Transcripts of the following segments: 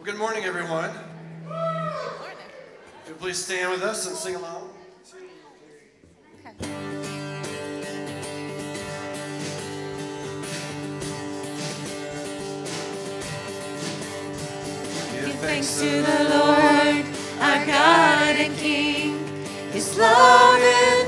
Well, good morning, everyone. If you please stand with us and sing along. Give thanks to the Lord, our God and King. His love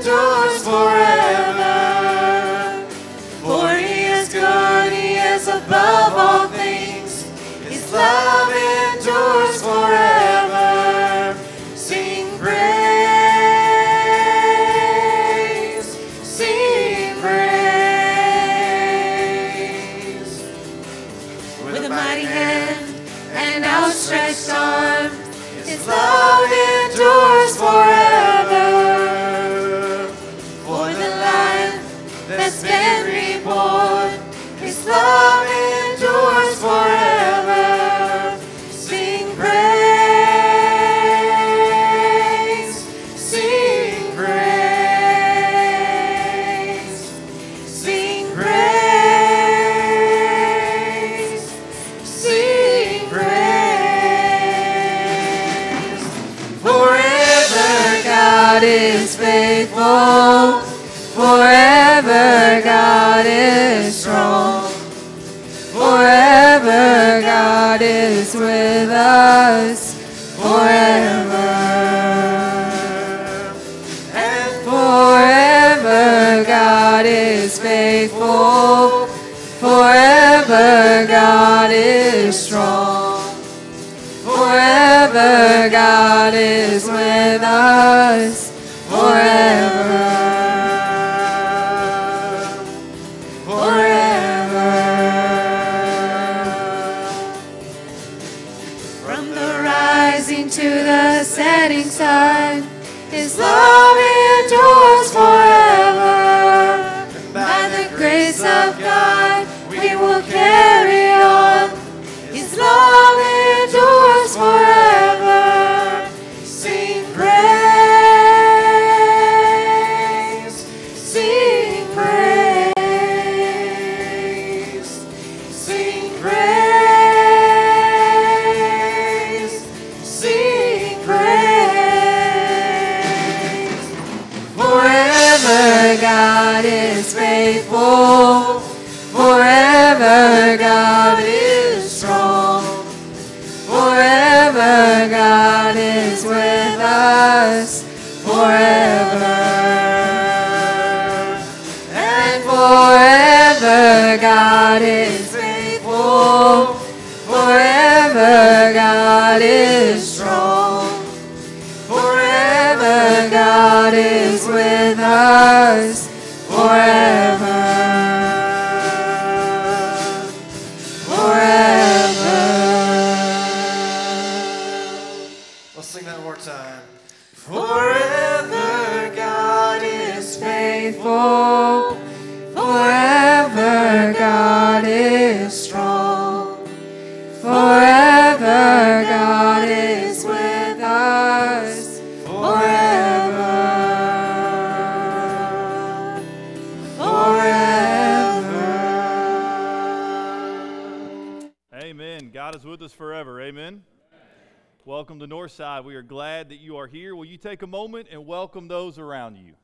faithful. Forever God is strong. Forever God is with us. Forever. And forever God is faithful. Forever God is strong. Forever God is with us. God is faithful. Forever God is strong. Forever God is with us. Forever. To We are glad that you are here. Will you take a moment and welcome those around you?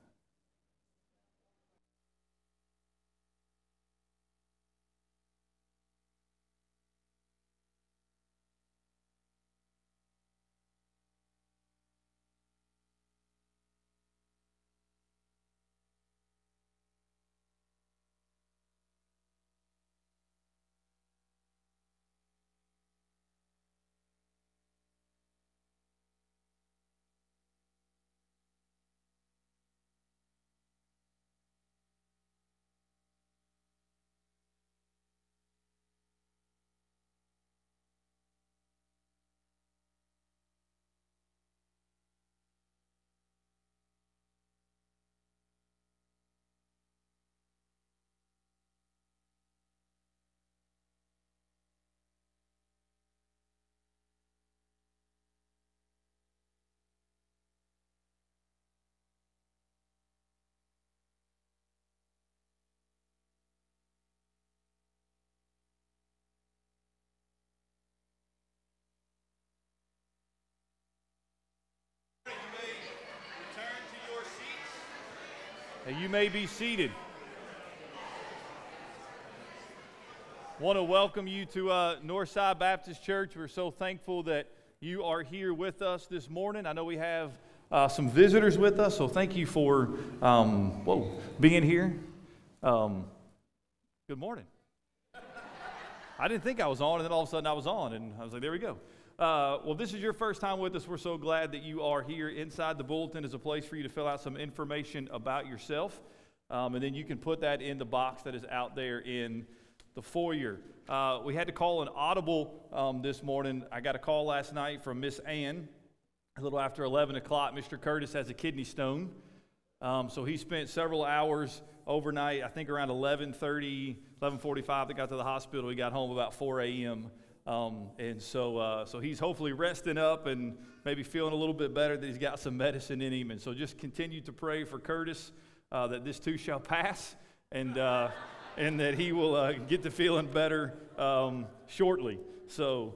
You may be seated. Want to welcome you to uh, Northside Baptist Church. We're so thankful that you are here with us this morning. I know we have uh, some visitors with us, so thank you for um, whoa, being here. Um, good morning. I didn't think I was on, and then all of a sudden I was on, and I was like, there we go. Uh, well, this is your first time with us. We're so glad that you are here. Inside the bulletin is a place for you to fill out some information about yourself, um, and then you can put that in the box that is out there in the foyer. Uh, we had to call an audible um, this morning. I got a call last night from Miss Ann. A little after 11 o'clock, Mr. Curtis has a kidney stone. Um, so he spent several hours overnight. I think around 11:30, 11:45. They got to the hospital. He got home about 4 a.m. Um, and so, uh, so he's hopefully resting up and maybe feeling a little bit better that he's got some medicine in him. And so just continue to pray for Curtis uh, that this too shall pass and, uh, and that he will uh, get to feeling better um, shortly. So,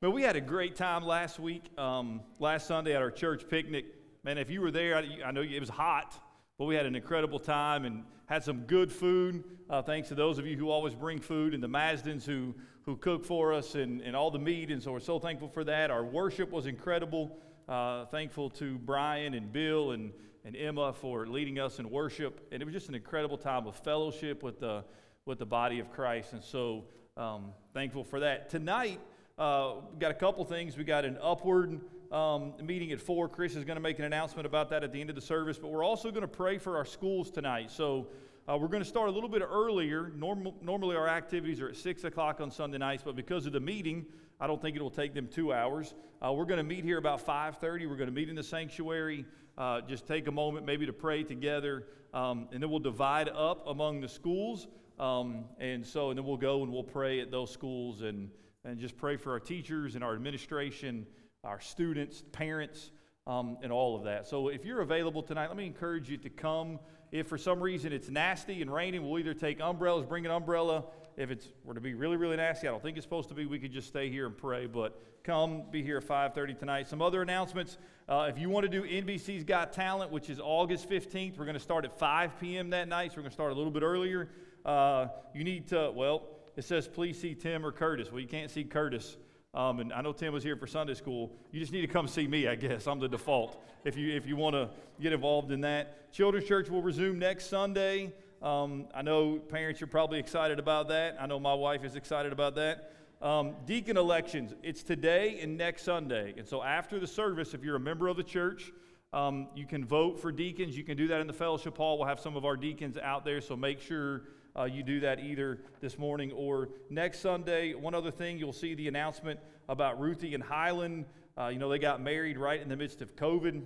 but we had a great time last week, um, last Sunday at our church picnic. Man, if you were there, I, I know it was hot, but we had an incredible time and had some good food. Uh, thanks to those of you who always bring food and the Mazdans who, who cook for us and, and all the meat. And so we're so thankful for that. Our worship was incredible. Uh, thankful to Brian and Bill and, and Emma for leading us in worship. And it was just an incredible time of fellowship with the, with the body of Christ. And so um, thankful for that. Tonight, uh, we got a couple things. We got an upward um, meeting at 4. Chris is going to make an announcement about that at the end of the service. But we're also going to pray for our schools tonight. So uh, we're going to start a little bit earlier. Norm- normally, our activities are at 6 o'clock on Sunday nights. But because of the meeting, I don't think it will take them two hours. Uh, we're going to meet here about 5.30. We're going to meet in the sanctuary. Uh, just take a moment maybe to pray together. Um, and then we'll divide up among the schools. Um, and so, and then we'll go and we'll pray at those schools and and just pray for our teachers and our administration, our students, parents, um, and all of that. So if you're available tonight, let me encourage you to come. If for some reason it's nasty and raining, we'll either take umbrellas, bring an umbrella. If it's were to be really, really nasty, I don't think it's supposed to be. We could just stay here and pray. But come, be here at 5:30 tonight. Some other announcements. Uh, if you want to do NBC's Got Talent, which is August 15th, we're going to start at 5 p.m. that night. So we're going to start a little bit earlier. Uh, you need to well it says, please see Tim or Curtis. Well, you can't see Curtis. Um, and I know Tim was here for Sunday school. You just need to come see me, I guess. I'm the default if you, if you want to get involved in that. Children's Church will resume next Sunday. Um, I know parents are probably excited about that. I know my wife is excited about that. Um, deacon elections, it's today and next Sunday. And so after the service, if you're a member of the church, um, you can vote for deacons. You can do that in the fellowship hall. We'll have some of our deacons out there, so make sure uh, you do that either this morning or next Sunday. One other thing, you'll see the announcement about Ruthie and Highland. Uh, you know, they got married right in the midst of COVID,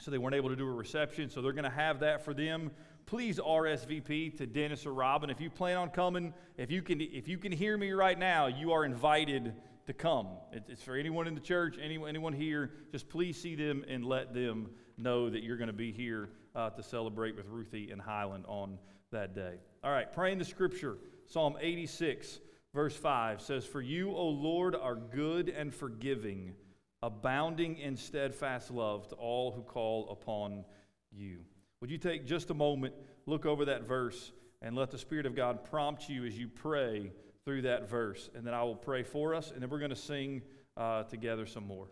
so they weren't able to do a reception. So they're going to have that for them. Please RSVP to Dennis or Robin if you plan on coming. If you can, if you can hear me right now, you are invited to come. It's for anyone in the church, anyone, anyone here. Just please see them and let them know that you're going to be here uh, to celebrate with Ruthie and Highland on that day. All right, praying the scripture. Psalm 86, verse 5 says, For you, O Lord, are good and forgiving, abounding in steadfast love to all who call upon you. Would you take just a moment, look over that verse, and let the Spirit of God prompt you as you pray through that verse? And then I will pray for us, and then we're going to sing uh, together some more.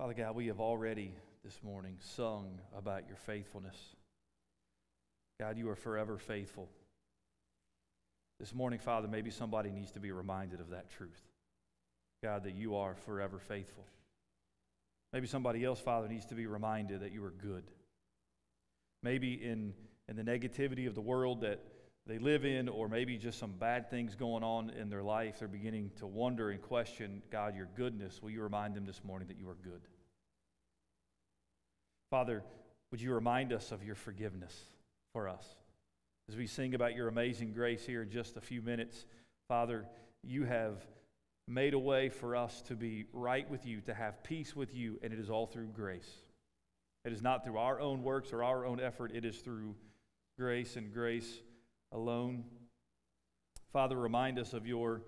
Father God, we have already this morning sung about your faithfulness. God, you are forever faithful. This morning, Father, maybe somebody needs to be reminded of that truth. God, that you are forever faithful. Maybe somebody else, Father, needs to be reminded that you are good. Maybe in, in the negativity of the world that they live in, or maybe just some bad things going on in their life, they're beginning to wonder and question, God, your goodness. Will you remind them this morning that you are good? Father, would you remind us of your forgiveness for us? as we sing about your amazing grace here in just a few minutes. Father, you have made a way for us to be right with you, to have peace with you, and it is all through grace. It is not through our own works or our own effort, it is through grace and grace alone. Father, remind us of your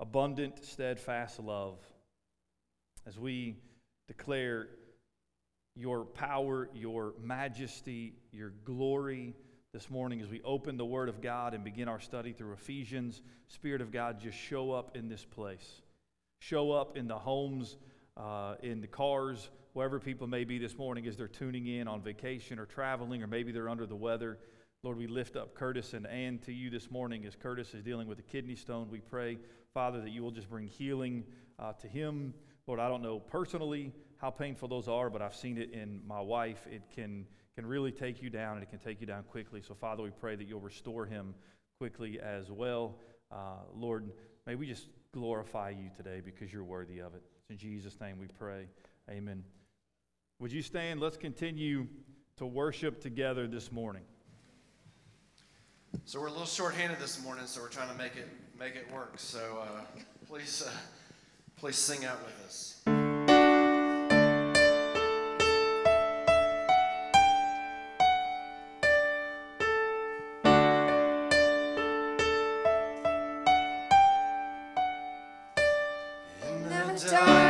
abundant, steadfast love as we declare your power, your majesty, your glory this morning as we open the Word of God and begin our study through Ephesians. Spirit of God, just show up in this place. Show up in the homes, uh, in the cars, wherever people may be this morning as they're tuning in on vacation or traveling, or maybe they're under the weather. Lord, we lift up Curtis and Ann to you this morning as Curtis is dealing with a kidney stone. We pray, Father, that you will just bring healing uh, to him. Lord, I don't know personally how painful those are, but I've seen it in my wife. It can can really take you down and it can take you down quickly. So, Father, we pray that you'll restore him quickly as well. Uh, Lord, may we just glorify you today because you're worthy of it. It's in Jesus' name we pray. Amen. Would you stand? Let's continue to worship together this morning. So we're a little short-handed this morning, so we're trying to make it make it work. So uh, please, uh, please sing out with us. In the dark.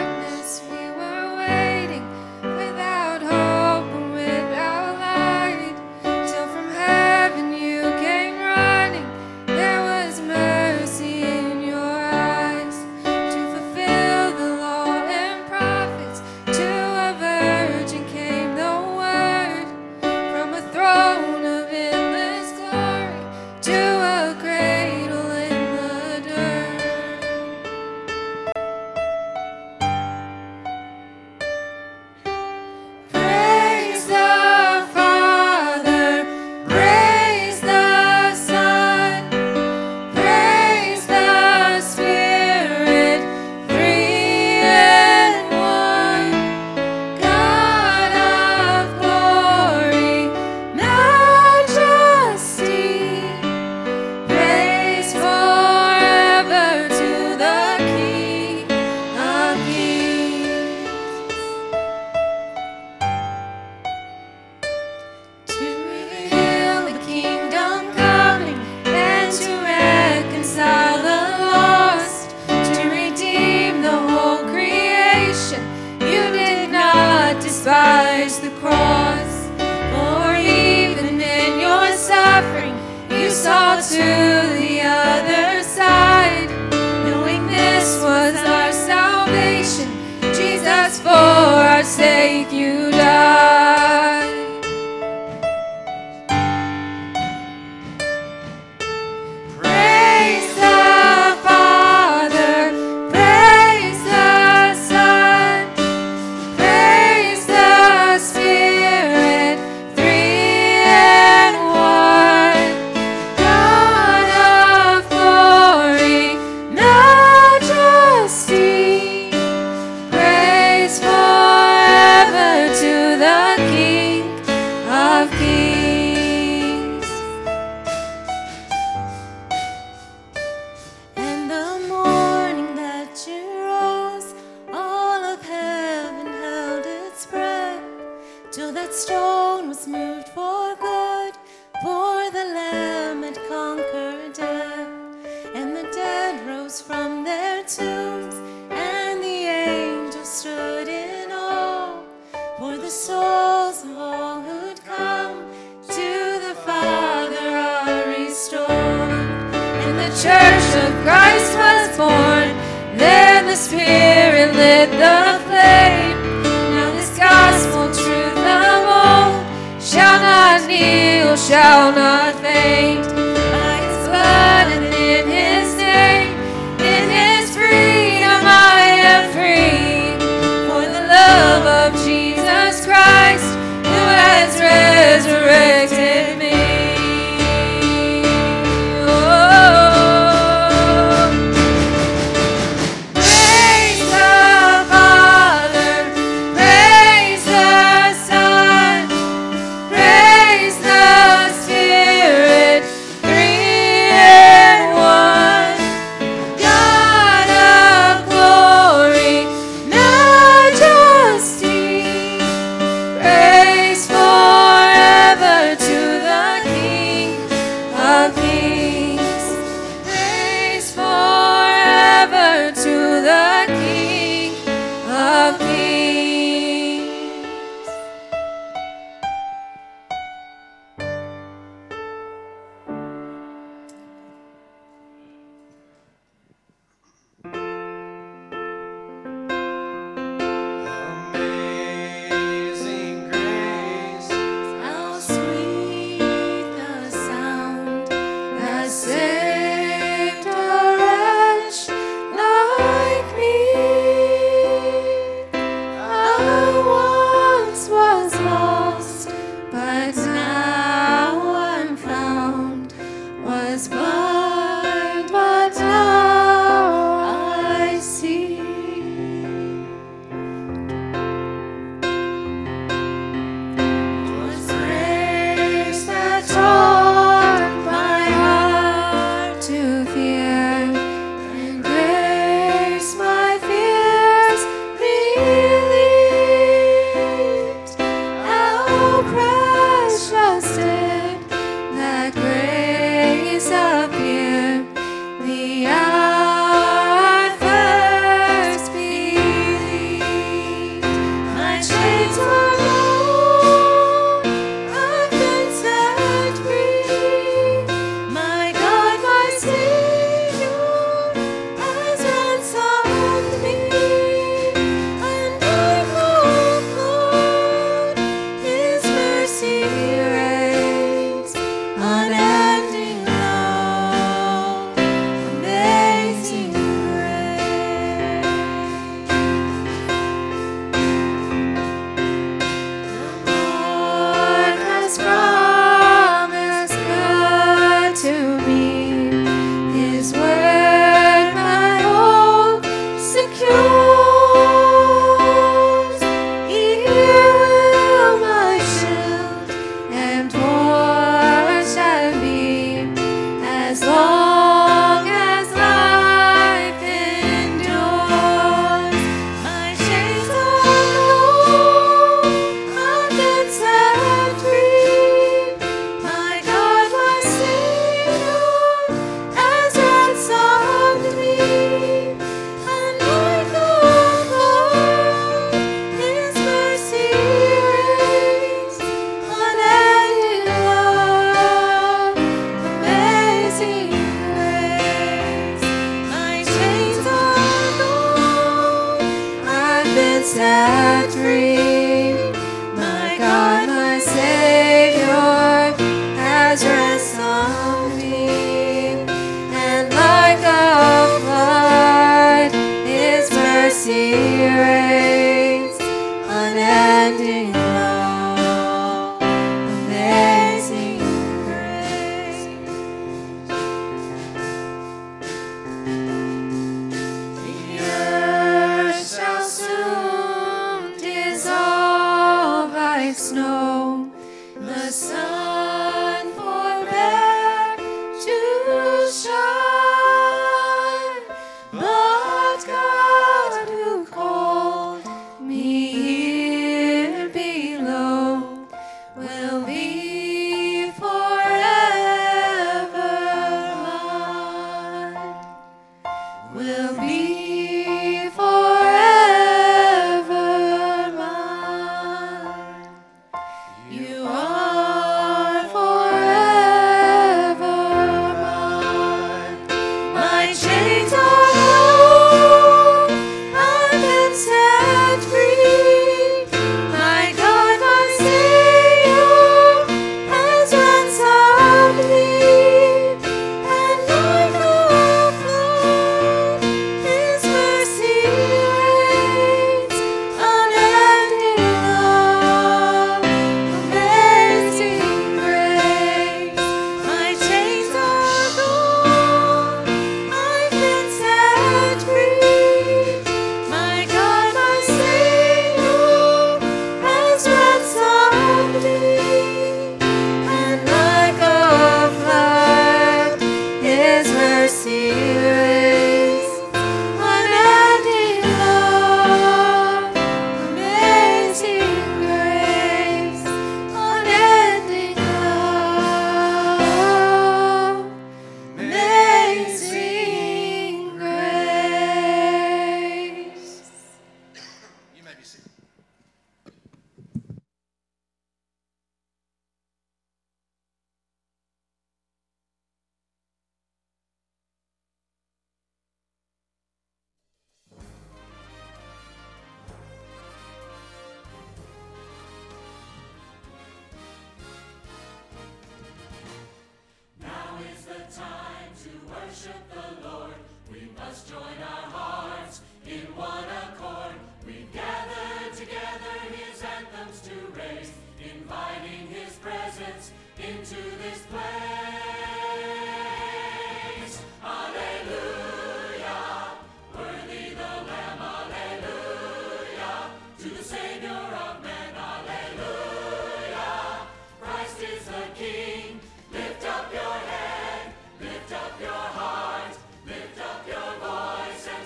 Be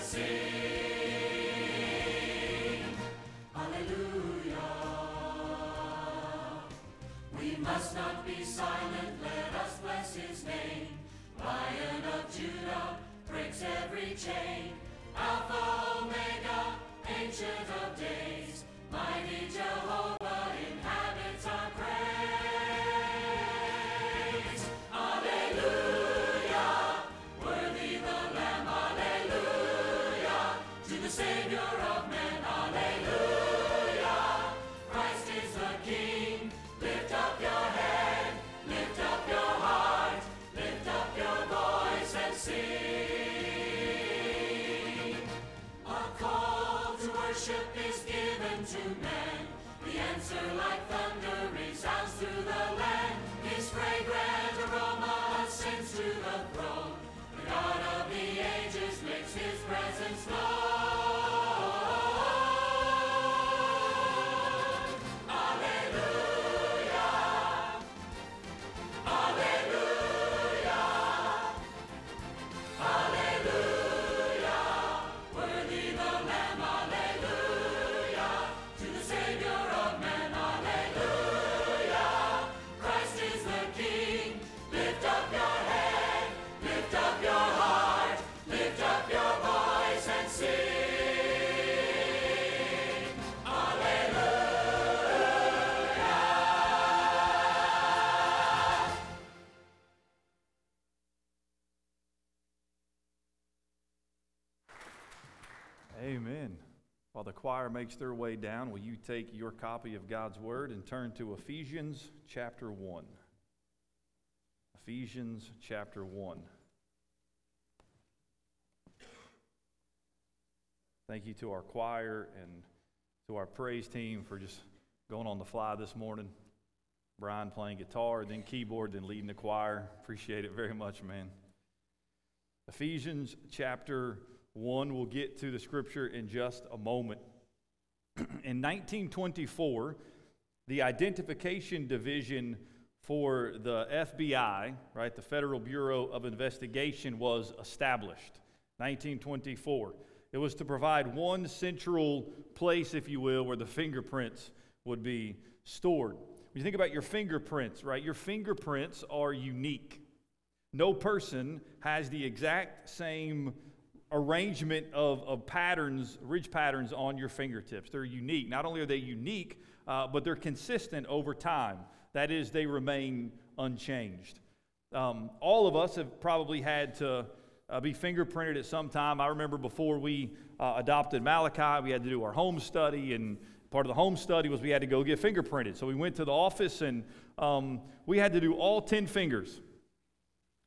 sing Hallelujah. We must choir makes their way down, will you take your copy of God's Word and turn to Ephesians chapter 1? Ephesians chapter 1. Thank you to our choir and to our praise team for just going on the fly this morning. Brian playing guitar, then keyboard, then leading the choir. Appreciate it very much, man. Ephesians chapter 1, we'll get to the scripture in just a moment. in 1924, the Identification Division for the FBI, right, the Federal Bureau of Investigation, was established. 1924. It was to provide one central place, if you will, where the fingerprints would be stored. When you think about your fingerprints, right, your fingerprints are unique. No person has the exact same arrangement of, of patterns, ridge patterns on your fingertips. They're unique. Not only are they unique, uh, but they're consistent over time. That is, they remain unchanged. Um, all of us have probably had to uh, be fingerprinted at some time. I remember before we uh, adopted Malachi, we had to do our home study, and part of the home study was we had to go get fingerprinted. So we went to the office and um, we had to do all 10 fingers.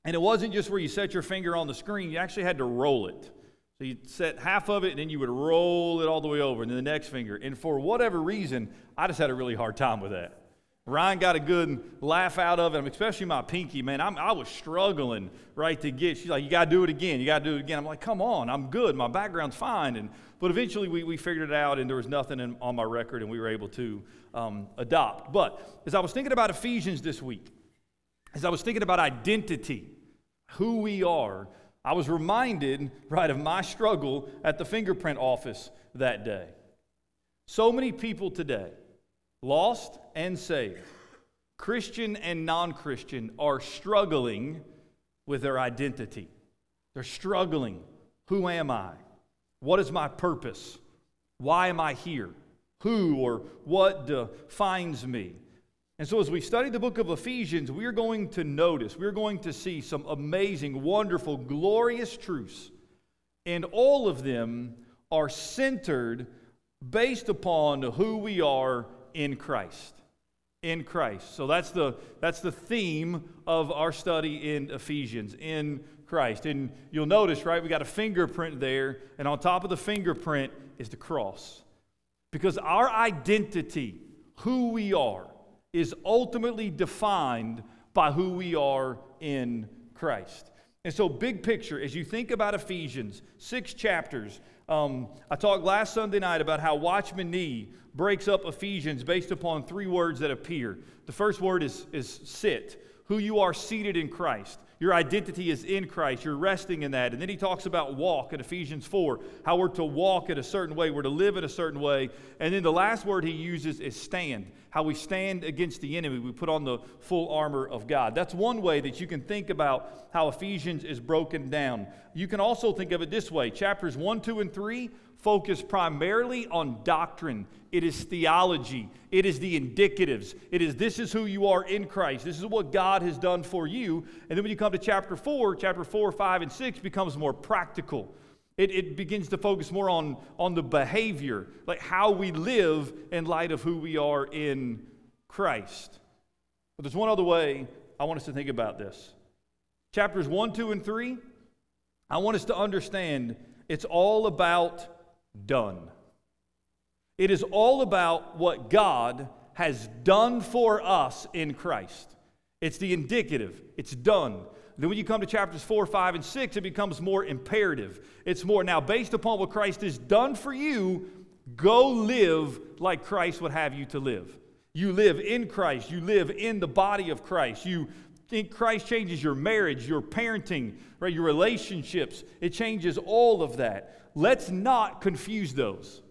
And it wasn't just where you set your finger on the screen, you actually had to roll it. So you set half of it and then you would roll it all the way over, and then the next finger. And for whatever reason, I just had a really hard time with that. Ryan got a good laugh out of it, especially my pinky, man. I'm, i was struggling, right, to get. She's like, you got to do it again. You got to do it again. I'm like, come on, I'm good. My background's fine. And, but eventually we, we figured it out, and there was nothing in, on my record, and we were able to um, adopt. But as I was thinking about Ephesians this week, as I was thinking about identity, who we are, I was reminded, right, of my struggle at the fingerprint office that day. So many people today, lost and saved, Christian and non Christian, are struggling with their identity. They're struggling. Who am I? What is my purpose? Why am I here? Who or what defines me? And so, as we study the book of Ephesians, we are going to notice, we're going to see some amazing, wonderful, glorious truths. And all of them are centered based upon who we are in Christ. In Christ. So that's the, that's the theme of our study in Ephesians, in Christ. And you'll notice, right, we got a fingerprint there, and on top of the fingerprint is the cross. Because our identity, who we are, is ultimately defined by who we are in Christ. And so, big picture, as you think about Ephesians, six chapters, um, I talked last Sunday night about how Watchman Nee breaks up Ephesians based upon three words that appear. The first word is, is sit, who you are seated in Christ. Your identity is in Christ. You're resting in that. And then he talks about walk in Ephesians 4, how we're to walk in a certain way, we're to live in a certain way. And then the last word he uses is stand, how we stand against the enemy. We put on the full armor of God. That's one way that you can think about how Ephesians is broken down. You can also think of it this way chapters 1, 2, and 3 focus primarily on doctrine. It is theology. It is the indicatives. It is this is who you are in Christ. This is what God has done for you. And then when you come to chapter 4, chapter 4, 5, and 6 becomes more practical. It, it begins to focus more on, on the behavior, like how we live in light of who we are in Christ. But there's one other way I want us to think about this. Chapters 1, 2, and 3, I want us to understand it's all about done. It is all about what God has done for us in Christ. It's the indicative, it's done. Then when you come to chapters 4, 5, and 6, it becomes more imperative. It's more now based upon what Christ has done for you, go live like Christ would have you to live. You live in Christ, you live in the body of Christ. You think Christ changes your marriage, your parenting, right, your relationships. It changes all of that let's not confuse those.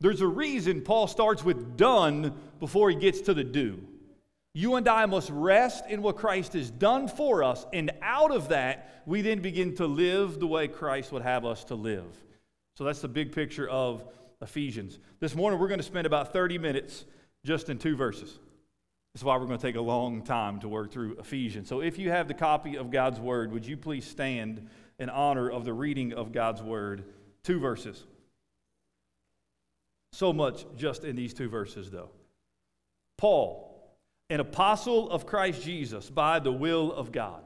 There's a reason Paul starts with done before he gets to the do. You and I must rest in what Christ has done for us, and out of that, we then begin to live the way Christ would have us to live. So that's the big picture of Ephesians. This morning, we're going to spend about 30 minutes just in two verses. That's why we're going to take a long time to work through Ephesians. So if you have the copy of God's Word, would you please stand in honor of the reading of God's Word? Two verses. So much just in these two verses, though. Paul, an apostle of Christ Jesus by the will of God,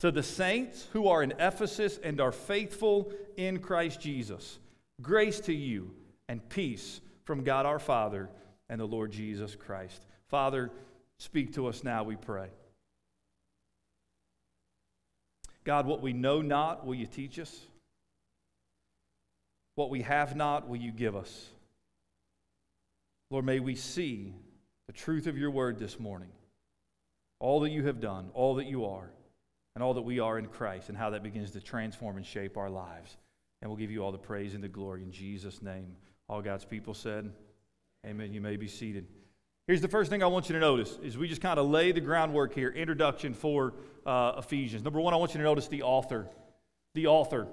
to the saints who are in Ephesus and are faithful in Christ Jesus, grace to you and peace from God our Father and the Lord Jesus Christ. Father, speak to us now, we pray. God, what we know not, will you teach us? What we have not, will you give us? Lord, may we see the truth of your word this morning. All that you have done, all that you are, and all that we are in Christ, and how that begins to transform and shape our lives. And we'll give you all the praise and the glory in Jesus' name. All God's people said, Amen. You may be seated. Here's the first thing I want you to notice is we just kind of lay the groundwork here, introduction for uh, Ephesians. Number one, I want you to notice the author. The author.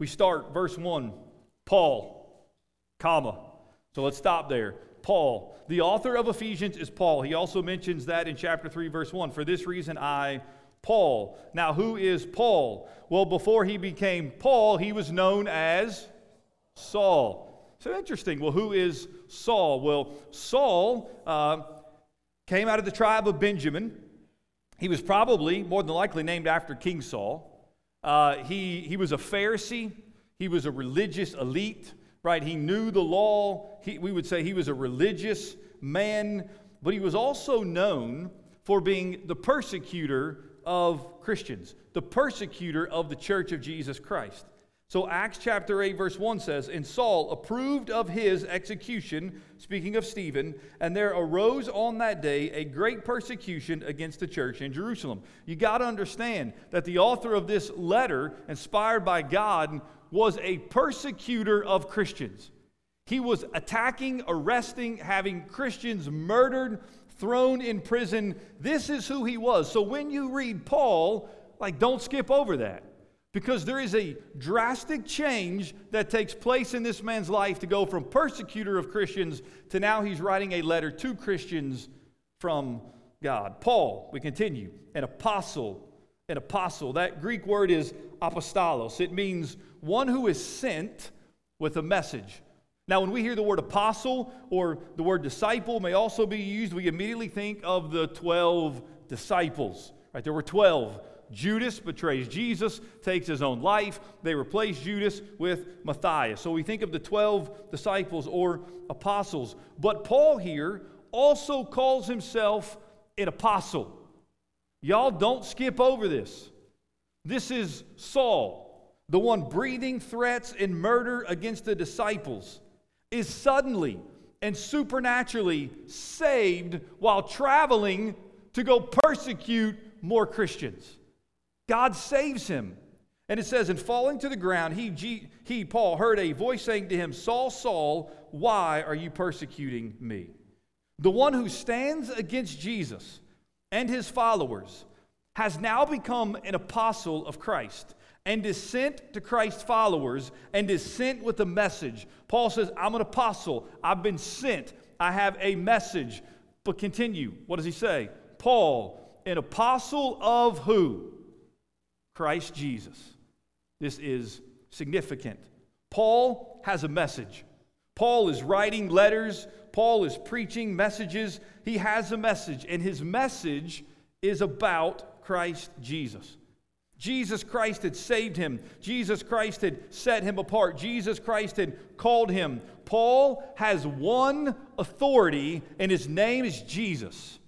We start verse one, Paul, comma. So let's stop there. Paul. The author of Ephesians is Paul. He also mentions that in chapter 3, verse 1. For this reason, I, Paul. Now, who is Paul? Well, before he became Paul, he was known as Saul. So interesting. Well, who is Saul? Well, Saul uh, came out of the tribe of Benjamin. He was probably, more than likely, named after King Saul. Uh, he, he was a Pharisee, he was a religious elite right? He knew the law. He, we would say he was a religious man, but he was also known for being the persecutor of Christians, the persecutor of the church of Jesus Christ. So, Acts chapter 8, verse 1 says, And Saul approved of his execution, speaking of Stephen, and there arose on that day a great persecution against the church in Jerusalem. You got to understand that the author of this letter, inspired by God, was a persecutor of Christians. He was attacking, arresting, having Christians murdered, thrown in prison. This is who he was. So when you read Paul, like, don't skip over that. Because there is a drastic change that takes place in this man's life to go from persecutor of Christians to now he's writing a letter to Christians from God. Paul, we continue, an apostle. An apostle. That Greek word is apostolos. It means one who is sent with a message. Now, when we hear the word apostle or the word disciple may also be used, we immediately think of the 12 disciples. Right? There were 12. Judas betrays Jesus, takes his own life. They replace Judas with Matthias. So we think of the 12 disciples or apostles. But Paul here also calls himself an apostle. Y'all don't skip over this. This is Saul the one breathing threats and murder against the disciples, is suddenly and supernaturally saved while traveling to go persecute more Christians. God saves him. And it says, in falling to the ground, he, he, Paul, heard a voice saying to him, Saul, Saul, why are you persecuting me? The one who stands against Jesus and his followers has now become an apostle of Christ and is sent to Christ's followers and is sent with a message. Paul says, I'm an apostle. I've been sent. I have a message. But continue. What does he say? Paul, an apostle of who? Christ Jesus. This is significant. Paul has a message. Paul is writing letters. Paul is preaching messages. He has a message, and his message is about Christ Jesus. Jesus Christ had saved him. Jesus Christ had set him apart. Jesus Christ had called him. Paul has one authority, and his name is Jesus.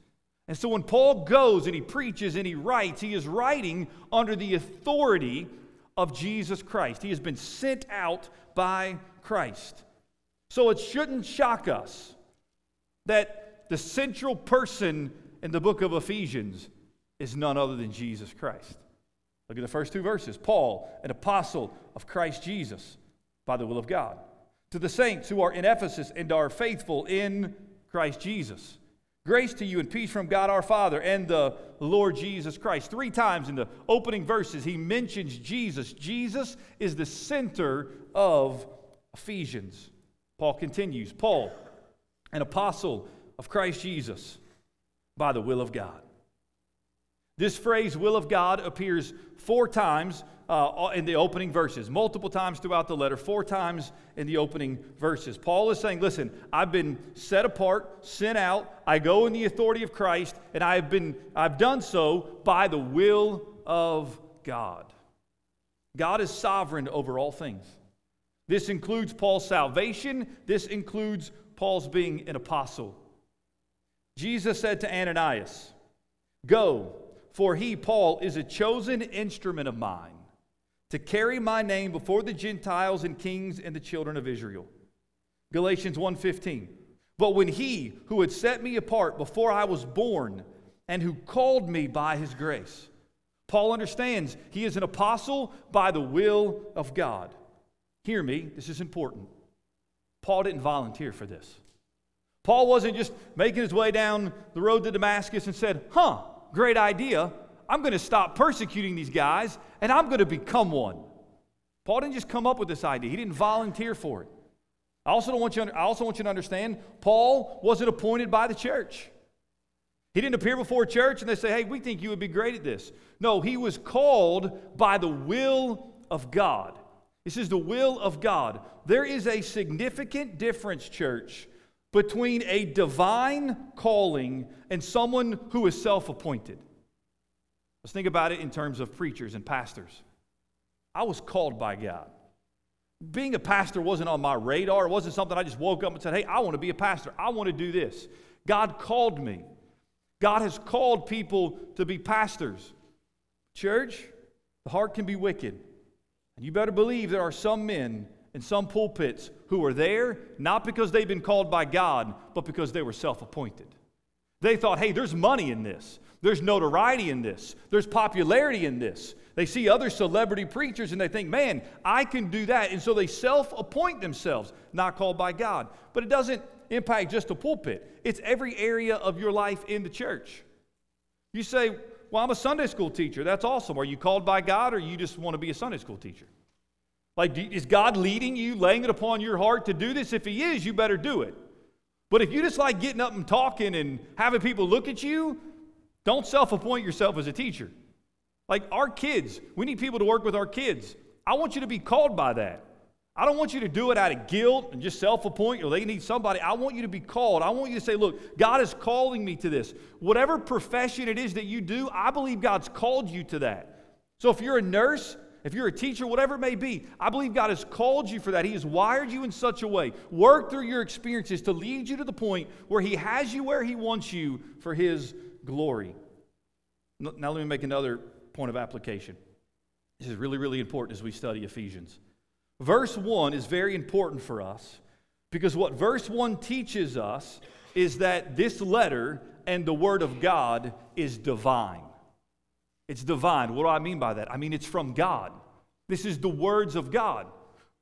And so when Paul goes and he preaches and he writes, he is writing under the authority of Jesus Christ. He has been sent out by Christ. So it shouldn't shock us that the central person in the book of Ephesians is none other than Jesus Christ. Look at the first two verses. Paul, an apostle of Christ Jesus by the will of God. To the saints who are in Ephesus and are faithful in Christ Jesus. Grace to you and peace from God our Father and the Lord Jesus Christ. Three times in the opening verses, he mentions Jesus. Jesus is the center of Ephesians. Paul continues Paul, an apostle of Christ Jesus by the will of God. This phrase, will of God, appears four times uh, in the opening verses, multiple times throughout the letter, four times in the opening verses. Paul is saying, Listen, I've been set apart, sent out, I go in the authority of Christ, and I've, been, I've done so by the will of God. God is sovereign over all things. This includes Paul's salvation, this includes Paul's being an apostle. Jesus said to Ananias, Go, for he, Paul, is a chosen instrument of mine to carry my name before the Gentiles and kings and the children of Israel. Galatians 1:15. But when he who had set me apart before I was born and who called me by his grace. Paul understands he is an apostle by the will of God. Hear me, this is important. Paul didn't volunteer for this. Paul wasn't just making his way down the road to Damascus and said, Huh, great idea. I'm going to stop persecuting these guys and I'm going to become one. Paul didn't just come up with this idea, he didn't volunteer for it. I also, don't want you, I also want you to understand Paul wasn't appointed by the church. He didn't appear before church and they say, hey, we think you would be great at this. No, he was called by the will of God. This is the will of God. There is a significant difference, church, between a divine calling and someone who is self appointed. Let's think about it in terms of preachers and pastors. I was called by God. Being a pastor wasn't on my radar. It wasn't something I just woke up and said, hey, I want to be a pastor. I want to do this. God called me. God has called people to be pastors. Church, the heart can be wicked. And you better believe there are some men in some pulpits who are there not because they've been called by God, but because they were self appointed. They thought, hey, there's money in this. There's notoriety in this. There's popularity in this. They see other celebrity preachers and they think, man, I can do that. And so they self appoint themselves, not called by God. But it doesn't impact just the pulpit, it's every area of your life in the church. You say, well, I'm a Sunday school teacher. That's awesome. Are you called by God or you just want to be a Sunday school teacher? Like, is God leading you, laying it upon your heart to do this? If He is, you better do it. But if you just like getting up and talking and having people look at you, don't self appoint yourself as a teacher. Like our kids, we need people to work with our kids. I want you to be called by that. I don't want you to do it out of guilt and just self appoint or they need somebody. I want you to be called. I want you to say, look, God is calling me to this. Whatever profession it is that you do, I believe God's called you to that. So if you're a nurse, if you're a teacher, whatever it may be, I believe God has called you for that. He has wired you in such a way. Work through your experiences to lead you to the point where He has you where He wants you for His glory. Now, let me make another point of application. This is really, really important as we study Ephesians. Verse 1 is very important for us because what verse 1 teaches us is that this letter and the Word of God is divine. It's divine. What do I mean by that? I mean, it's from God. This is the words of God.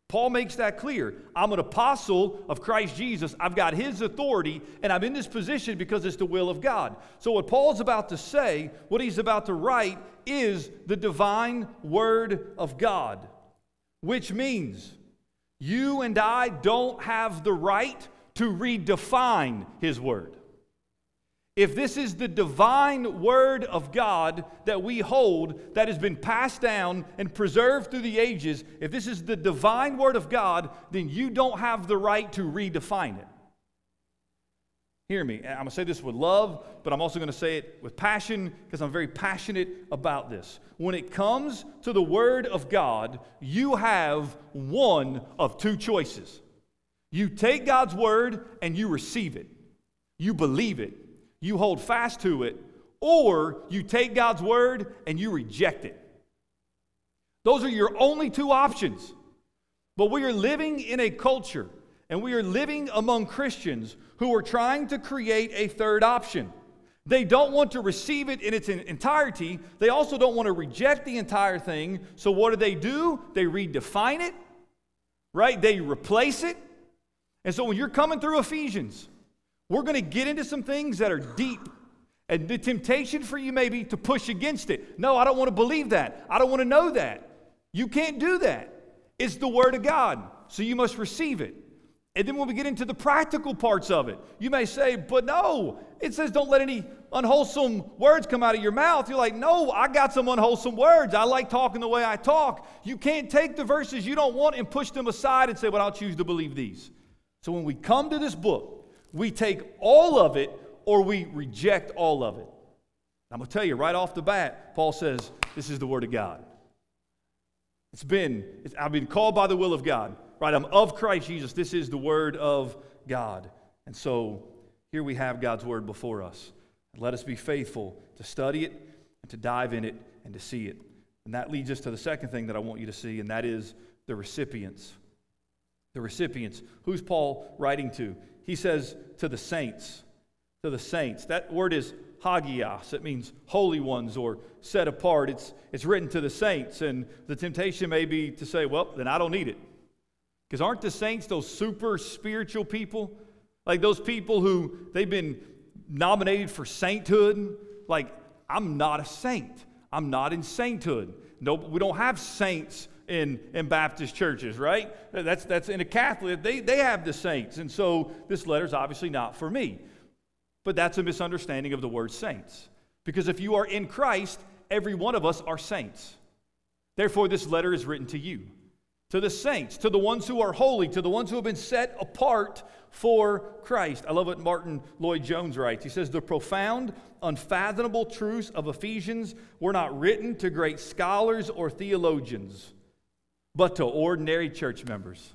Paul makes that clear. I'm an apostle of Christ Jesus. I've got his authority, and I'm in this position because it's the will of God. So, what Paul's about to say, what he's about to write, is the divine word of God, which means you and I don't have the right to redefine his word. If this is the divine word of God that we hold that has been passed down and preserved through the ages, if this is the divine word of God, then you don't have the right to redefine it. Hear me. I'm going to say this with love, but I'm also going to say it with passion because I'm very passionate about this. When it comes to the Word of God, you have one of two choices. You take God's Word and you receive it, you believe it, you hold fast to it, or you take God's word and you reject it. Those are your only two options. But we are living in a culture and we are living among Christians who are trying to create a third option. They don't want to receive it in its entirety. They also don't want to reject the entire thing. So, what do they do? They redefine it, right? They replace it. And so, when you're coming through Ephesians, we're going to get into some things that are deep. And the temptation for you may be to push against it. No, I don't want to believe that. I don't want to know that. You can't do that. It's the Word of God, so you must receive it. And then when we get into the practical parts of it, you may say, but no, it says don't let any unwholesome words come out of your mouth. You're like, no, I got some unwholesome words. I like talking the way I talk. You can't take the verses you don't want and push them aside and say, well, I'll choose to believe these. So when we come to this book, we take all of it or we reject all of it. I'm going to tell you right off the bat, Paul says, this is the Word of God. It's been, it's, I've been called by the will of God, right? I'm of Christ Jesus. This is the Word of God. And so here we have God's Word before us. Let us be faithful to study it, and to dive in it, and to see it. And that leads us to the second thing that I want you to see, and that is the recipients. The recipients. Who's Paul writing to? He says to the saints. To the saints. That word is hagios. It means holy ones or set apart. It's, it's written to the saints. And the temptation may be to say, well, then I don't need it. Because aren't the saints those super spiritual people? Like those people who they've been nominated for sainthood? Like, I'm not a saint. I'm not in sainthood. No, we don't have saints in, in Baptist churches, right? That's, that's in a Catholic, they, they have the saints. And so this letter is obviously not for me. But that's a misunderstanding of the word saints. Because if you are in Christ, every one of us are saints. Therefore, this letter is written to you, to the saints, to the ones who are holy, to the ones who have been set apart for Christ. I love what Martyn Lloyd-Jones writes. He says, The profound, unfathomable truths of Ephesians were not written to great scholars or theologians, but to ordinary church members.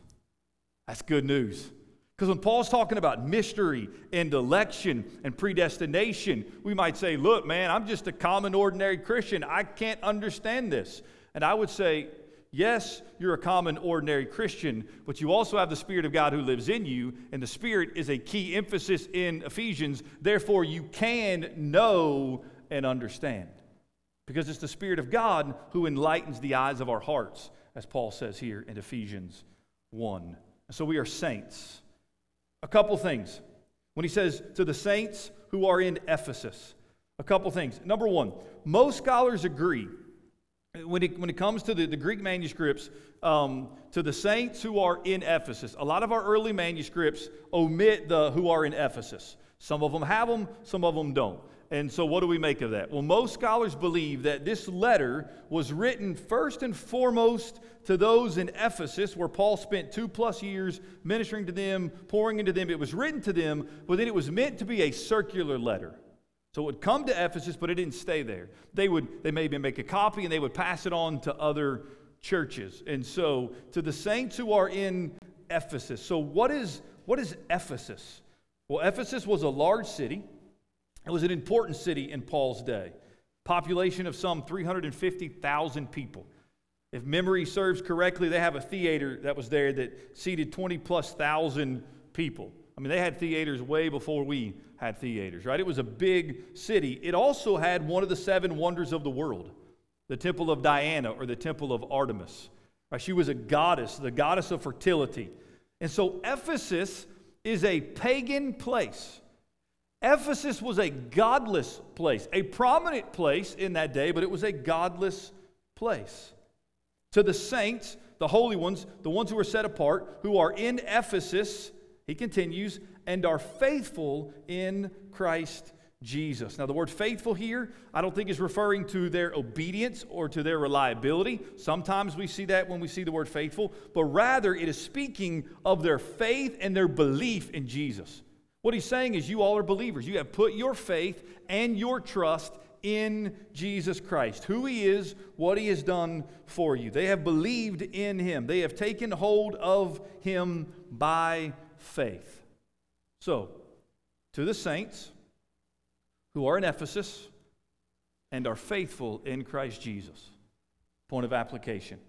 That's good news. Because when Paul's talking about mystery and election and predestination, we might say, Look, man, I'm just a common, ordinary Christian. I can't understand this. And I would say, Yes, you're a common, ordinary Christian, but you also have the Spirit of God who lives in you, and the Spirit is a key emphasis in Ephesians. Therefore, you can know and understand. Because it's the Spirit of God who enlightens the eyes of our hearts, as Paul says here in Ephesians 1. So we are saints. A couple things. When he says to the saints who are in Ephesus, a couple things. Number one, most scholars agree when it, when it comes to the, the Greek manuscripts, um, to the saints who are in Ephesus. A lot of our early manuscripts omit the who are in Ephesus. Some of them have them, some of them don't. And so, what do we make of that? Well, most scholars believe that this letter was written first and foremost to those in Ephesus, where Paul spent two plus years ministering to them, pouring into them. It was written to them, but then it was meant to be a circular letter. So it would come to Ephesus, but it didn't stay there. They would they maybe make a copy and they would pass it on to other churches. And so to the saints who are in Ephesus. So what is what is Ephesus? Well, Ephesus was a large city. It was an important city in Paul's day. Population of some 350,000 people. If memory serves correctly, they have a theater that was there that seated 20 plus thousand people. I mean, they had theaters way before we had theaters, right? It was a big city. It also had one of the seven wonders of the world the Temple of Diana or the Temple of Artemis. Right? She was a goddess, the goddess of fertility. And so Ephesus is a pagan place. Ephesus was a godless place, a prominent place in that day, but it was a godless place. To the saints, the holy ones, the ones who are set apart, who are in Ephesus, he continues, and are faithful in Christ Jesus. Now, the word faithful here, I don't think is referring to their obedience or to their reliability. Sometimes we see that when we see the word faithful, but rather it is speaking of their faith and their belief in Jesus. What he's saying is, you all are believers. You have put your faith and your trust in Jesus Christ, who he is, what he has done for you. They have believed in him, they have taken hold of him by faith. So, to the saints who are in Ephesus and are faithful in Christ Jesus. Point of application.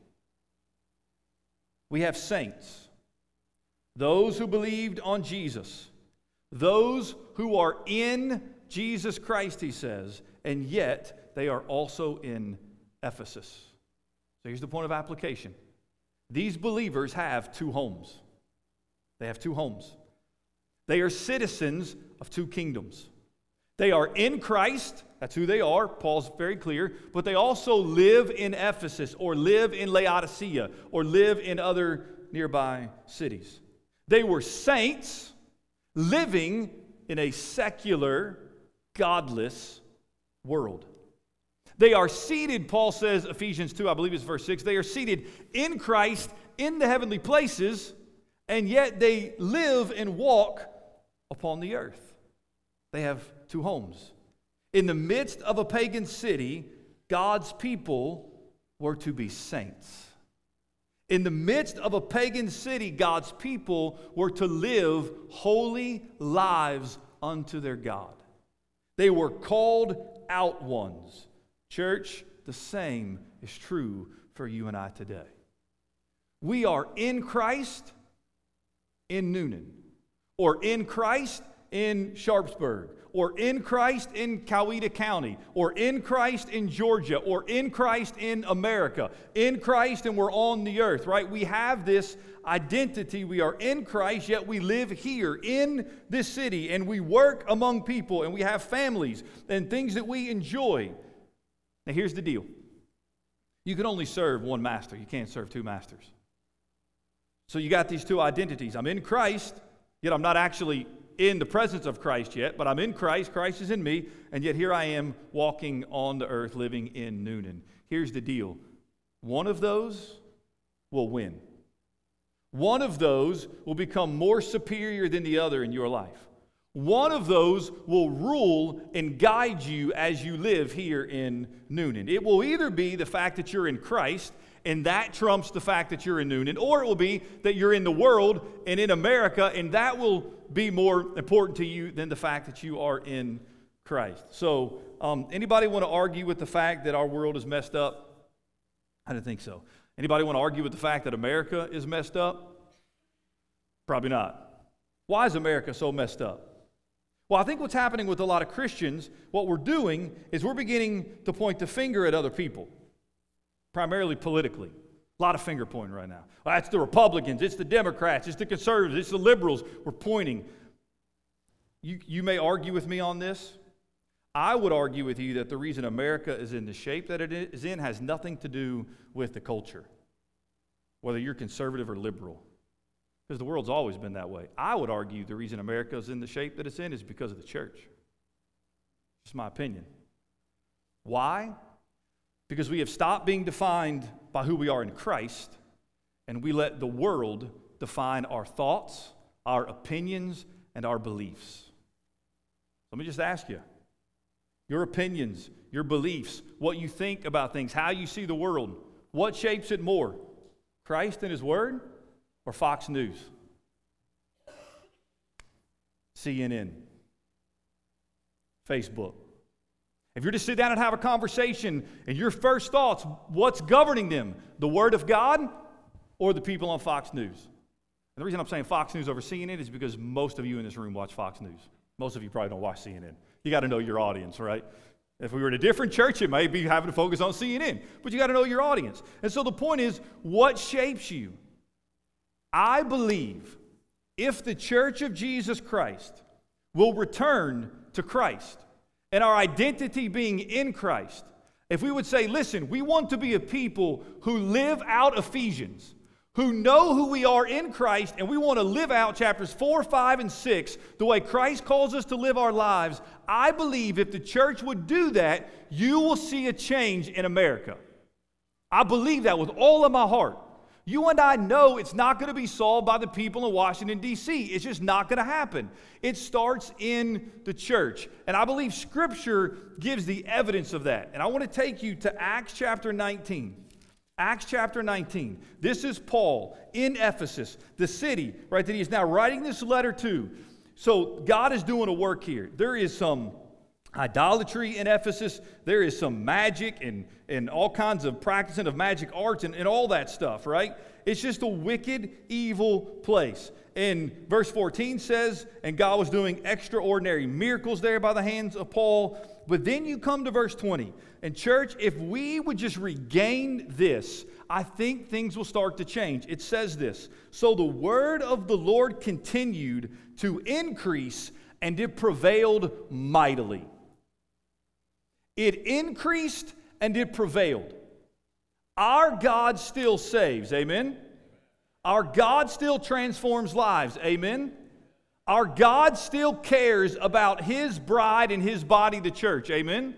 We have saints, those who believed on Jesus those who are in Jesus Christ, he says, and yet they are also in Ephesus. So here's the point of application these believers have two homes. They have two homes. They are citizens of two kingdoms. They are in Christ, that's who they are, Paul's very clear, but they also live in Ephesus or live in Laodicea or live in other nearby cities. They were saints living in a secular, godless world. They are seated, Paul says, Ephesians 2, I believe it's verse 6, they are seated in Christ in the heavenly places, and yet they live and walk upon the earth. They have two homes. In the midst of a pagan city, God's people were to be saints. In the midst of a pagan city, God's people were to live holy lives unto their God. They were called out ones. Church, the same is true for you and I today. We are in Christ in Newnan, or in Christ in Sharpsburg, or in Christ in Coweta County, or in Christ in Georgia, or in Christ in America, in Christ and we're on the earth, right? We have this identity. We are in Christ, yet we live here in this city, and we work among people, and we have families and things that we enjoy. Now, here's the deal you can only serve one master, you can't serve two masters. So you got these two identities. I'm in Christ, yet I'm not actually in the presence of Christ yet, but I'm in Christ. Christ is in me, and yet here I am walking on the earth, living in Newnan. Here's the deal one of those will win, one of those will become more superior than the other in your life. One of those will rule and guide you as you live here in Newnan. It will either be the fact that you're in Christ and that trumps the fact that you're in Newnan, or it will be that you're in the world and in America, and that will be more important to you than the fact that you are in Christ. So, um, anybody want to argue with the fact that our world is messed up? I don't think so. Anybody want to argue with the fact that America is messed up? Probably not. Why is America so messed up? Well, I think what's happening with a lot of Christians, what we're doing is we're beginning to point the finger at other people primarily politically. A lot of finger pointing right now. Well, that's the Republicans, it's the Democrats, it's the conservatives, it's the liberals. We're pointing. You, you may argue with me on this. I would argue with you that the reason America is in the shape that it is in has nothing to do with the culture, whether you're conservative or liberal, because the world's always been that way. I would argue the reason America is in the shape that it's in is because of the church. It's my opinion. Why? Because we have stopped being defined by who we are in Christ, and we let the world define our thoughts, our opinions, and our beliefs. Let me just ask you your opinions, your beliefs, what you think about things, how you see the world, what shapes it more? Christ and His Word or Fox News? CNN, Facebook, if you're to sit down and have a conversation and your first thoughts, what's governing them? The Word of God or the people on Fox News? And the reason I'm saying Fox News over CNN is because most of you in this room watch Fox News. Most of you probably don't watch CNN. You got to know your audience, right? If we were in a different church, it may be having to focus on CNN, but you got to know your audience. And so the point is, what shapes you? I believe if the church of Jesus Christ will return to Christ, and our identity being in Christ, if we would say, listen, we want to be a people who live out Ephesians, who know who we are in Christ, and we want to live out chapters 4, 5, and 6 the way Christ calls us to live our lives, I believe if the church would do that, you will see a change in America. I believe that with all of my heart. You and I know it's not going to be solved by the people in Washington, D.C. It's just not going to happen. It starts in the church. And I believe Scripture gives the evidence of that. And I want to take you to Acts chapter 19. Acts chapter 19. This is Paul in Ephesus, the city, right, that he is now writing this letter to. So God is doing a work here. There is some idolatry in Ephesus. There is some magic and, and all kinds of practicing of magic arts and, and all that stuff, right? It's just a wicked, evil place. And verse 14 says, and God was doing extraordinary miracles there by the hands of Paul. But then you come to verse 20. And, church, if we would just regain this, I think things will start to change. It says this So the word of the Lord continued to increase, and it prevailed mightily. It increased and it prevailed. Our God still saves. Amen? Our God still transforms lives. Amen? Our God still cares about His bride and His body, the church. Amen?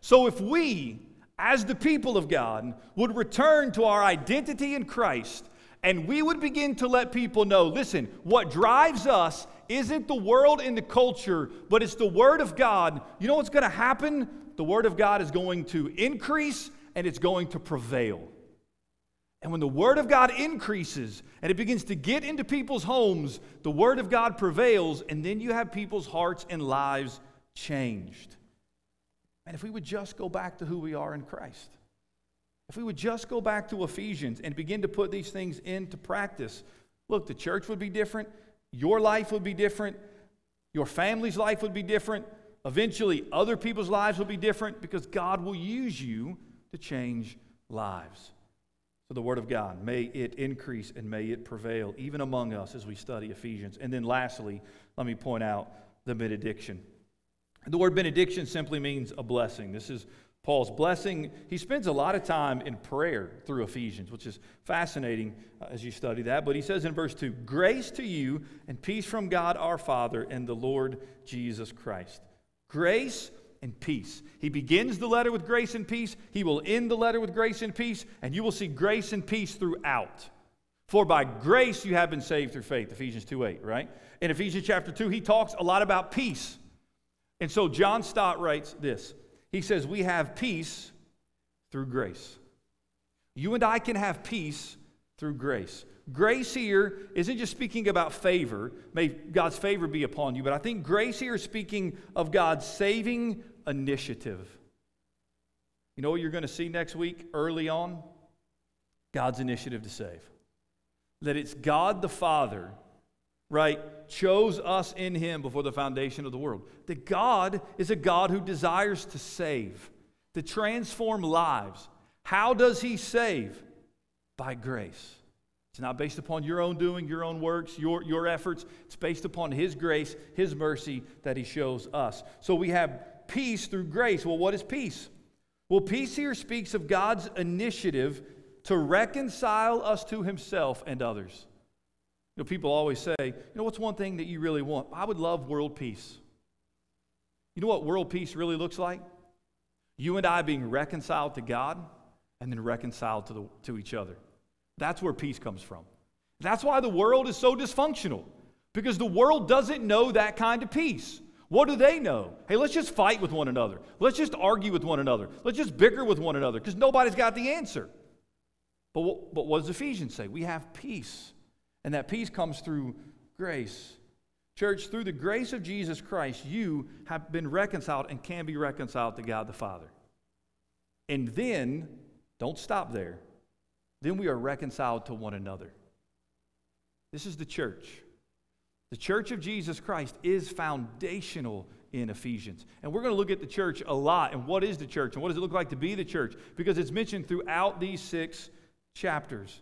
So if we, as the people of God, would return to our identity in Christ and we would begin to let people know listen, what drives us isn't the world and the culture, but it's the Word of God. You know what's going to happen? The Word of God is going to increase and it's going to prevail. And when the Word of God increases and it begins to get into people's homes, the Word of God prevails, and then you have people's hearts and lives changed. And if we would just go back to who we are in Christ, if we would just go back to Ephesians and begin to put these things into practice, look, the church would be different, your life would be different, your family's life would be different, eventually, other people's lives will be different because God will use you to change lives. So, the Word of God, may it increase and may it prevail even among us as we study Ephesians. And then, lastly, let me point out the benediction. The word benediction simply means a blessing. This is Paul's blessing. He spends a lot of time in prayer through Ephesians, which is fascinating uh, as you study that. But he says in verse 2 Grace to you and peace from God our Father and the Lord Jesus Christ. Grace and peace. He begins the letter with grace and peace. He will end the letter with grace and peace, and you will see grace and peace throughout. For by grace you have been saved through faith, Ephesians 2 8, right? In Ephesians chapter 2, he talks a lot about peace. And so John Stott writes this He says, We have peace through grace. You and I can have peace through grace. Grace here isn't just speaking about favor, may God's favor be upon you, but I think grace here is speaking of God's saving initiative. You know what you're going to see next week early on? God's initiative to save. That it's God the Father, right, chose us in Him before the foundation of the world. That God is a God who desires to save, to transform lives. How does He save? By grace. It's not based upon your own doing, your own works, your, your efforts. It's based upon His grace, His mercy that He shows us. So we have peace through grace. Well, what is peace? Well, peace here speaks of God's initiative to reconcile us to himself and others. You know, people always say, you know, what's one thing that you really want? I would love world peace. You know what world peace really looks like? You and I being reconciled to God and then reconciled to, the, to each other. That's where peace comes from. That's why the world is so dysfunctional, because the world doesn't know that kind of peace. What do they know? Hey, let's just fight with one another. Let's just argue with one another. Let's just bicker with one another because nobody's got the answer. But what, but what does Ephesians say? We have peace, and that peace comes through grace. Church, through the grace of Jesus Christ, you have been reconciled and can be reconciled to God the Father. And then, don't stop there. Then we are reconciled to one another. This is the church. The church of Jesus Christ is foundational in Ephesians. And we're going to look at the church a lot and what is the church and what does it look like to be the church because it's mentioned throughout these six chapters.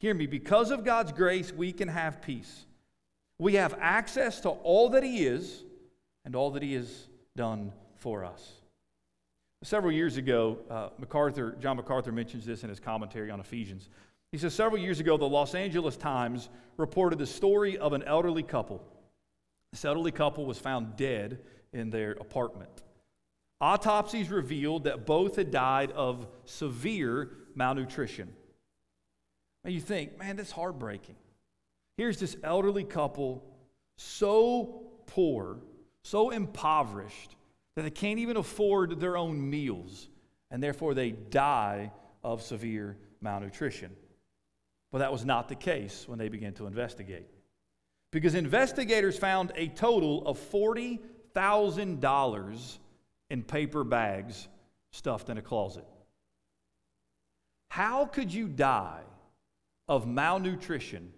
Hear me, because of God's grace, we can have peace. We have access to all that He is and all that He has done for us. Several years ago, uh, MacArthur, John MacArthur mentions this in his commentary on Ephesians. He says several years ago, the Los Angeles Times reported the story of an elderly couple. This elderly couple was found dead in their apartment. Autopsies revealed that both had died of severe malnutrition. And you think, man, that's heartbreaking. Here's this elderly couple, so poor, so impoverished, that they can't even afford their own meals, and therefore they die of severe malnutrition. But that was not the case when they began to investigate. Because investigators found a total of $40,000 in paper bags stuffed in a closet. How could you die of malnutrition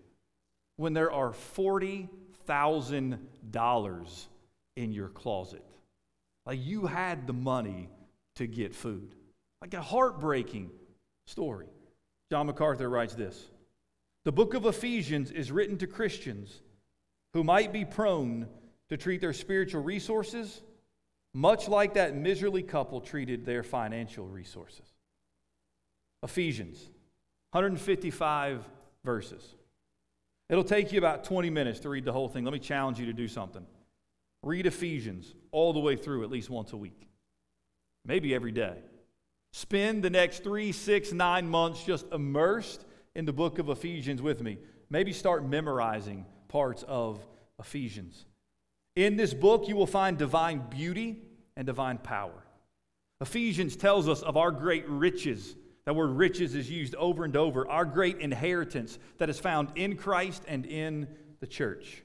when there are $40,000 in your closet? Like you had the money to get food. Like a heartbreaking story. John MacArthur writes this the book of Ephesians is written to Christians who might be prone to treat their spiritual resources much like that miserly couple treated their financial resources. Ephesians, 155 verses. It'll take you about 20 minutes to read the whole thing. Let me challenge you to do something. Read Ephesians all the way through at least once a week, maybe every day. Spend the next three, six, nine months just immersed in the book of Ephesians with me. Maybe start memorizing parts of Ephesians. In this book, you will find divine beauty and divine power. Ephesians tells us of our great riches. That word riches is used over and over. Our great inheritance that is found in Christ and in the church.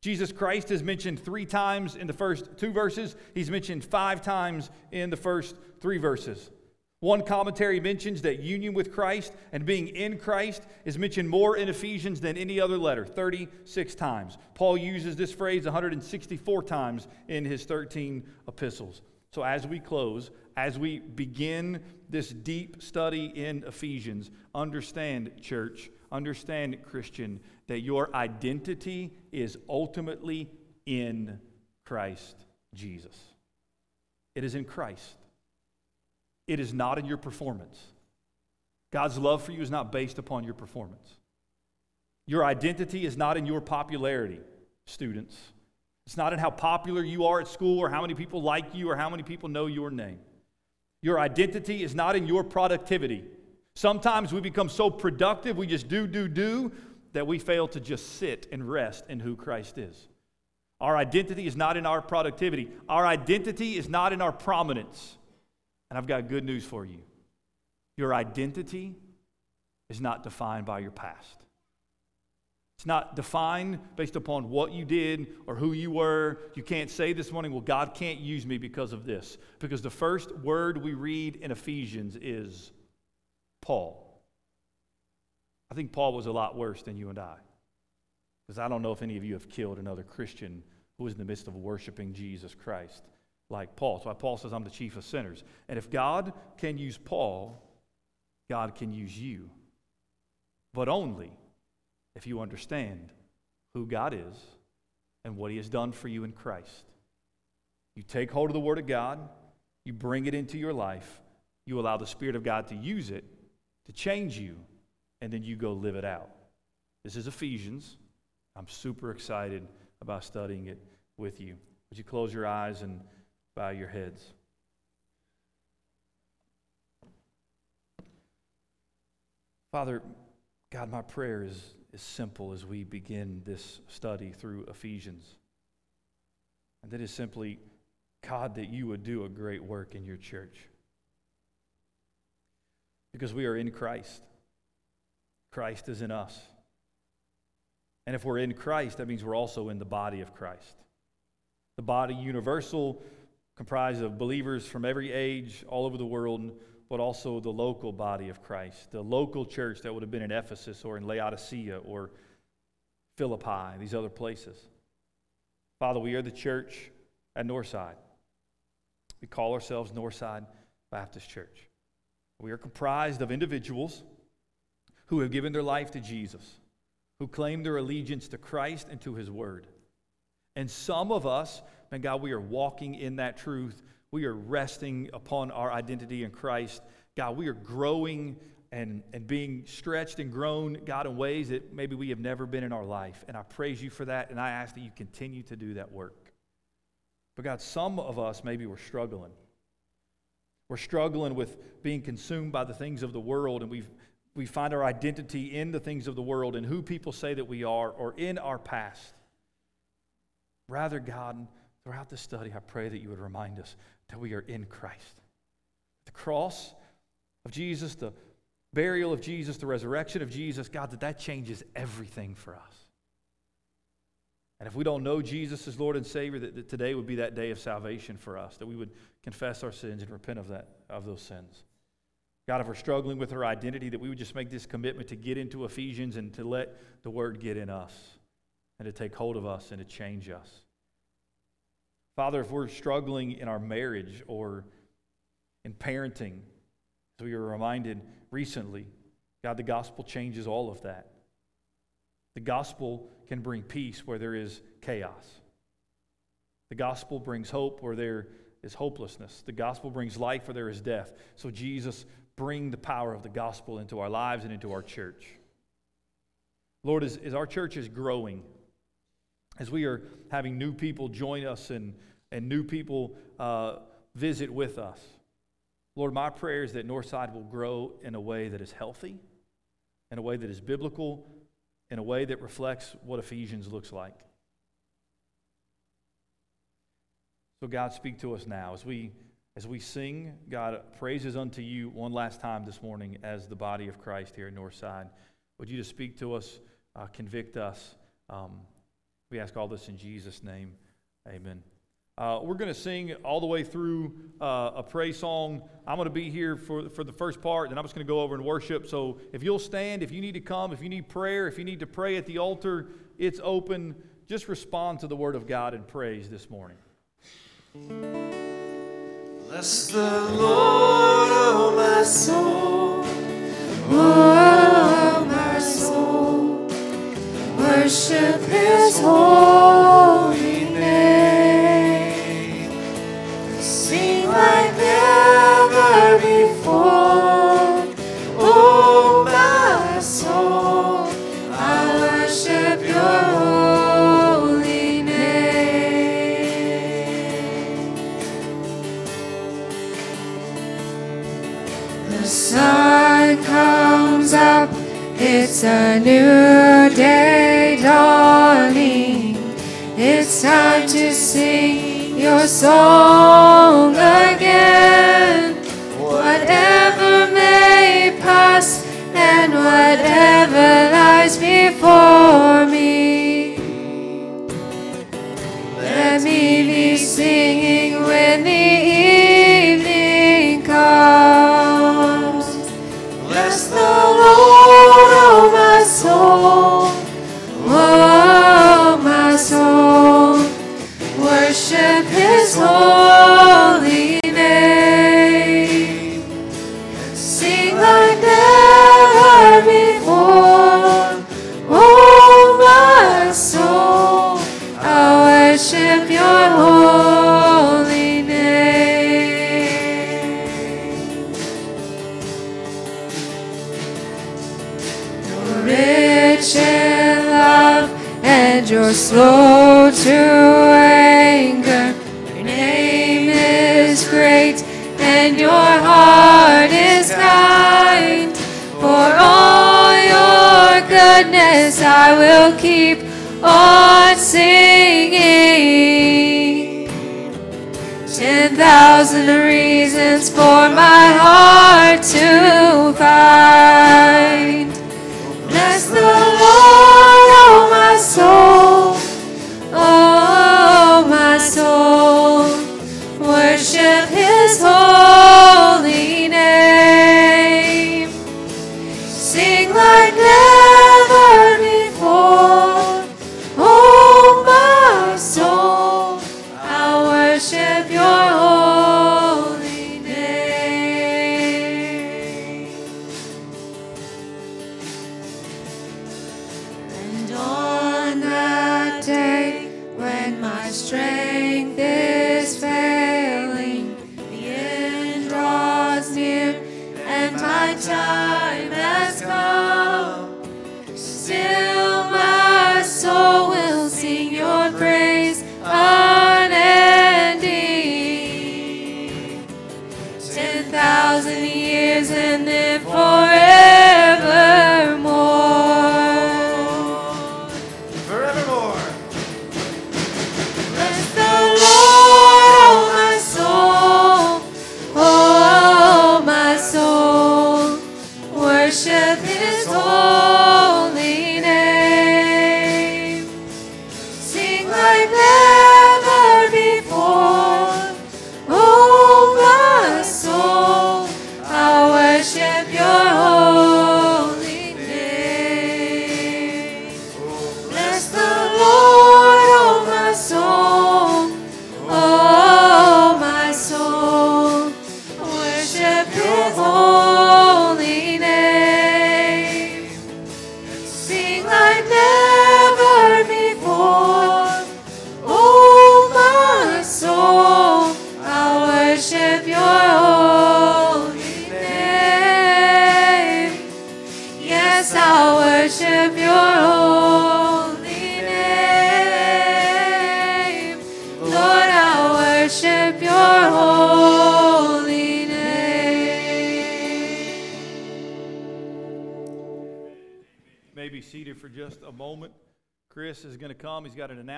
Jesus Christ is mentioned three times in the first two verses, he's mentioned five times in the first three verses. One commentary mentions that union with Christ and being in Christ is mentioned more in Ephesians than any other letter, 36 times. Paul uses this phrase 164 times in his 13 epistles. So, as we close, as we begin this deep study in Ephesians, understand, church, understand, Christian, that your identity is ultimately in Christ Jesus. It is in Christ. It is not in your performance. God's love for you is not based upon your performance. Your identity is not in your popularity, students. It's not in how popular you are at school or how many people like you or how many people know your name. Your identity is not in your productivity. Sometimes we become so productive, we just do, do, do, that we fail to just sit and rest in who Christ is. Our identity is not in our productivity, our identity is not in our prominence. And I've got good news for you your identity is not defined by your past. It's not defined based upon what you did or who you were. You can't say this morning, well, God can't use me because of this. Because the first word we read in Ephesians is Paul. I think Paul was a lot worse than you and I. Because I don't know if any of you have killed another Christian who was in the midst of worshiping Jesus Christ like Paul. That's why Paul says, I'm the chief of sinners. And if God can use Paul, God can use you. But only if you understand who God is and what he has done for you in Christ. You take hold of the Word of God, you bring it into your life, you allow the Spirit of God to use it to change you, and then you go live it out. This is Ephesians. I'm super excited about studying it with you. Would you close your eyes and bow your heads? Father, God, my prayer is, is simple as we begin this study through Ephesians. And that is simply, God, that you would do a great work in your church. Because we are in Christ. Christ is in us. And if we're in Christ, that means we're also in the body of Christ. The body universal, comprised of believers from every age all over the world, but also the local body of Christ, the local church that would have been in Ephesus or in Laodicea or Philippi, these other places. Father, we are the church at Northside. We call ourselves Northside Baptist Church. We are comprised of individuals who have given their life to Jesus, who claim their allegiance to Christ and to His Word. And some of us, man, God, we are walking in that truth. We are resting upon our identity in Christ. God, we are growing and, and being stretched and grown, God, in ways that maybe we have never been in our life. And I praise you for that, and I ask that you continue to do that work. But God, some of us maybe we're struggling. We're struggling with being consumed by the things of the world, and we we find our identity in the things of the world and who people say that we are or in our past. Rather, God, throughout this study, I pray that you would remind us that we are in Christ. The cross of Jesus, the burial of Jesus, the resurrection of Jesus, God, that that changes everything for us. And if we don't know Jesus as Lord and Savior, that, that today would be that day of salvation for us, that we would confess our sins and repent of, that, of those sins. God, if we're struggling with our identity, that we would just make this commitment to get into Ephesians and to let the Word get in us and to take hold of us and to change us. Father, if we're struggling in our marriage or in parenting, as we were reminded recently, God, the gospel changes all of that. The gospel can bring peace where there is chaos. The gospel brings hope where there is hopelessness. The gospel brings life where there is death. So, Jesus, bring the power of the gospel into our lives and into our church. Lord, as, as our church is growing, as we are having new people join us and, and new people uh, visit with us, Lord, my prayer is that Northside will grow in a way that is healthy, in a way that is biblical, in a way that reflects what Ephesians looks like. So, God, speak to us now as we as we sing. God, praises unto you one last time this morning as the body of Christ here at Northside. Would you just speak to us, uh, convict us? Um, we ask all this in Jesus' name. Amen. Uh, we're going to sing all the way through uh, a praise song. I'm going to be here for, for the first part, then I'm just going to go over and worship. So if you'll stand, if you need to come, if you need prayer, if you need to pray at the altar, it's open. Just respond to the word of God and praise this morning. Bless the Lord, oh my soul. Oh, my soul, worship His holy It's time to sing your song again. Whatever may pass and whatever lies before me. Let me be singing you're slow to anger. Your name is great and your heart is kind. For all your goodness, I will keep on singing. Ten thousand reasons for my heart to find.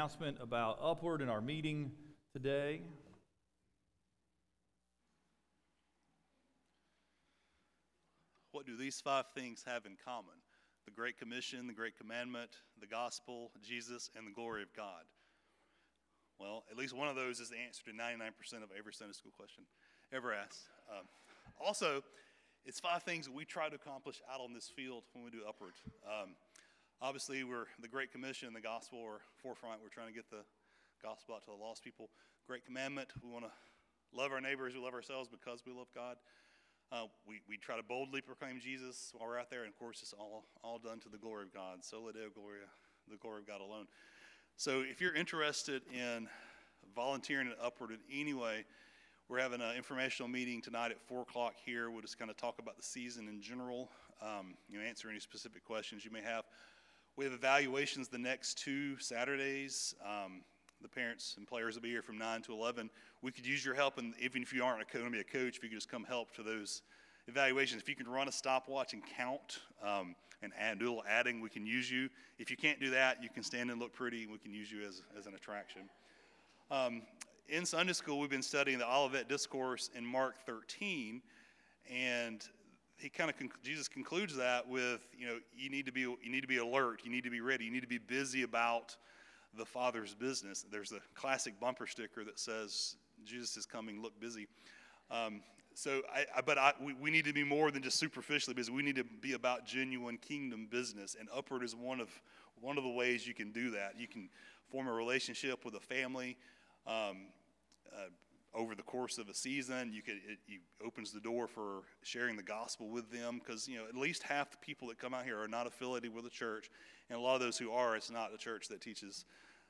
Announcement about Upward in our meeting today. What do these five things have in common? The Great Commission, the Great Commandment, the Gospel, Jesus, and the glory of God. Well, at least one of those is the answer to 99% of every Sunday school question ever asked. Um, also, it's five things that we try to accomplish out on this field when we do Upward. Um, obviously, we're the Great Commission and the Gospel are forefront. We're trying to get the gospel out to the lost people. Great Commandment, we want to love our neighbors, we love ourselves because we love God. Uh, we, we try to boldly proclaim Jesus while we're out there, and of course, it's all, all done to the glory of God. Sola Deo Gloria, the glory of God alone. So, if you're interested in volunteering at Upward in any way, we're having an informational meeting tonight at 4 o'clock here. We'll just kind of talk about the season in general, um, you know, answer any specific questions you may have. We have evaluations the next two Saturdays. Um, the parents and players will be here from 9 to 11. We could use your help, and even if you aren't going to be a coach, if you could just come help to those evaluations. If you can run a stopwatch and count um, and add, do a little adding, we can use you. If you can't do that, you can stand and look pretty, and we can use you as, as an attraction. Um, in Sunday school, we've been studying the Olivet Discourse in Mark 13, and he kind of conc- Jesus concludes that with, you know, you need to be you need to be alert, you need to be ready, you need to be busy about the Father's business. There's a classic bumper sticker that says, "Jesus is coming, look busy." Um, so, I, I, but I, we, we need to be more than just superficially busy. We need to be about genuine kingdom business, and upward is one of one of the ways you can do that. You can form a relationship with a family. Um, uh, over the course of a season, you could it opens the door for sharing the gospel with them because you know at least half the people that come out here are not affiliated with a church, and a lot of those who are, it's not a church that teaches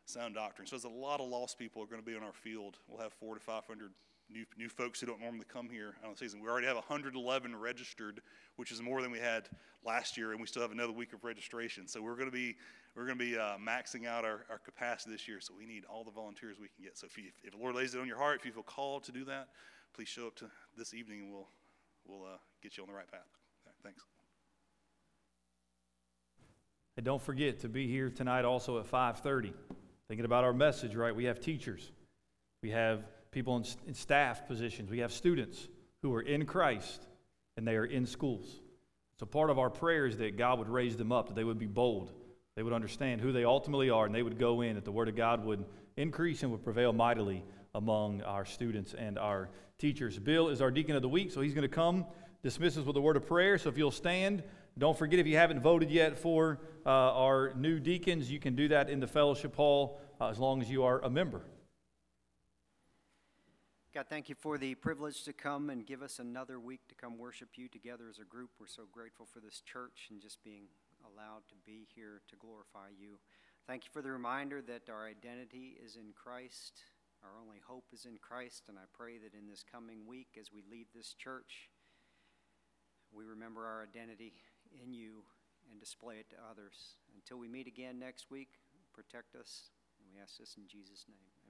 sound doctrine. So there's a lot of lost people are going to be on our field. We'll have four to five hundred new new folks who don't normally come here on the season. We already have 111 registered, which is more than we had last year, and we still have another week of registration. So we're going to be we're going to be uh, maxing out our, our capacity this year. So we need all the volunteers we can get. So if you, if the Lord lays it on your heart, if you feel called to do that, please show up to this evening, and we'll we'll uh, get you on the right path. Right, thanks. And don't forget to be here tonight also at 5:30. Thinking about our message, right? We have teachers. We have people in, in staff positions. We have students who are in Christ and they are in schools. So part of our prayer is that God would raise them up, that they would be bold, they would understand who they ultimately are, and they would go in, that the Word of God would increase and would prevail mightily among our students and our teachers. Bill is our deacon of the week, so he's going to come, dismiss us with a word of prayer. So if you'll stand, don't forget if you haven't voted yet for uh, our new deacons, you can do that in the fellowship hall uh, as long as you are a member. God, thank you for the privilege to come and give us another week to come worship you together as a group. We're so grateful for this church and just being allowed to be here to glorify you. Thank you for the reminder that our identity is in Christ, our only hope is in Christ, and I pray that in this coming week, as we leave this church, we remember our identity in you and display it to others. Until we meet again next week, protect us, and we ask this in Jesus' name.